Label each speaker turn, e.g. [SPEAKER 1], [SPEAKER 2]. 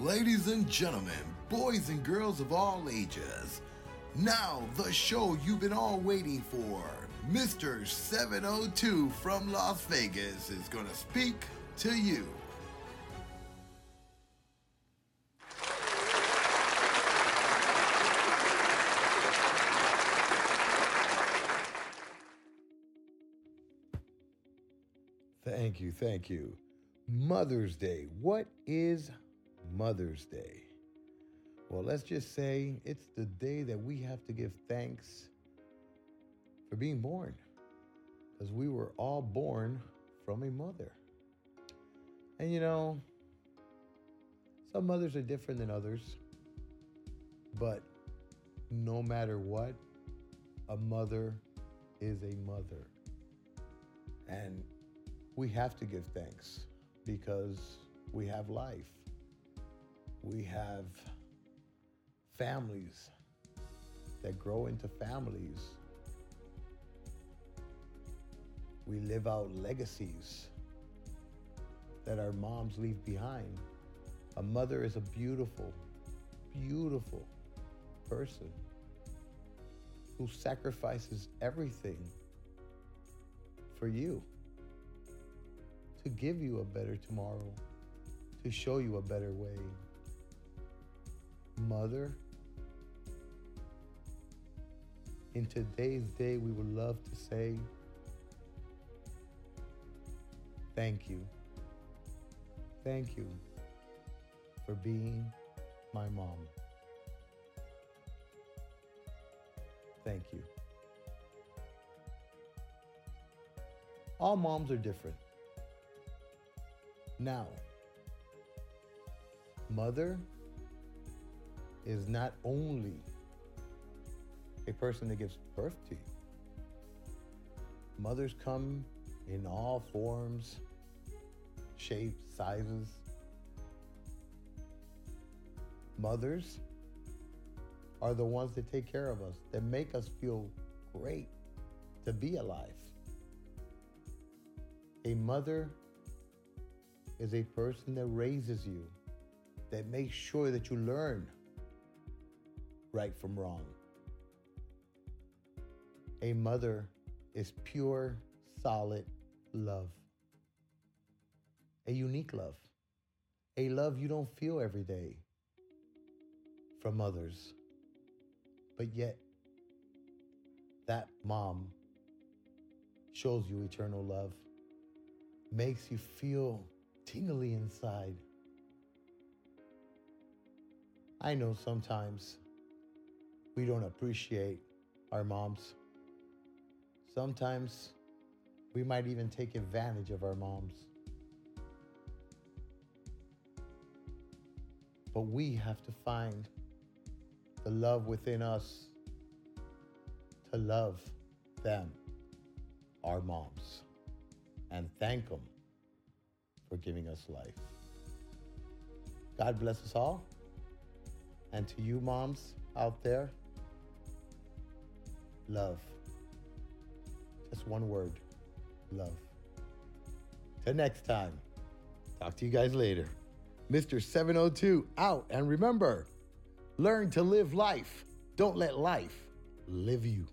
[SPEAKER 1] Ladies and gentlemen, boys and girls of all ages, now the show you've been all waiting for. Mr. 702 from Las Vegas is going to speak to you. Thank you, thank you. Mother's Day. What is Mother's Day? Well, let's just say it's the day that we have to give thanks for being born. Because we were all born from a mother. And you know, some mothers are different than others. But no matter what, a mother is a mother. And we have to give thanks because we have life. We have families that grow into families. We live out legacies that our moms leave behind. A mother is a beautiful, beautiful person who sacrifices everything for you to give you a better tomorrow, to show you a better way. Mother, in today's day, we would love to say, Thank you. Thank you for being my mom. Thank you. All moms are different. Now, mother is not only a person that gives birth to you. Mothers come in all forms, shapes, sizes. Mothers are the ones that take care of us, that make us feel great to be alive. A mother is a person that raises you, that makes sure that you learn right from wrong. A mother is pure, solid love. A unique love. A love you don't feel every day from others. But yet, that mom shows you eternal love, makes you feel tingly inside. I know sometimes we don't appreciate our moms. Sometimes we might even take advantage of our moms. But we have to find the love within us to love them, our moms, and thank them for giving us life. God bless us all. And to you, moms out there, love. Just one word love. Till next time, talk to you guys later. Mr. 702 out. And remember, learn to live life. Don't let life live you.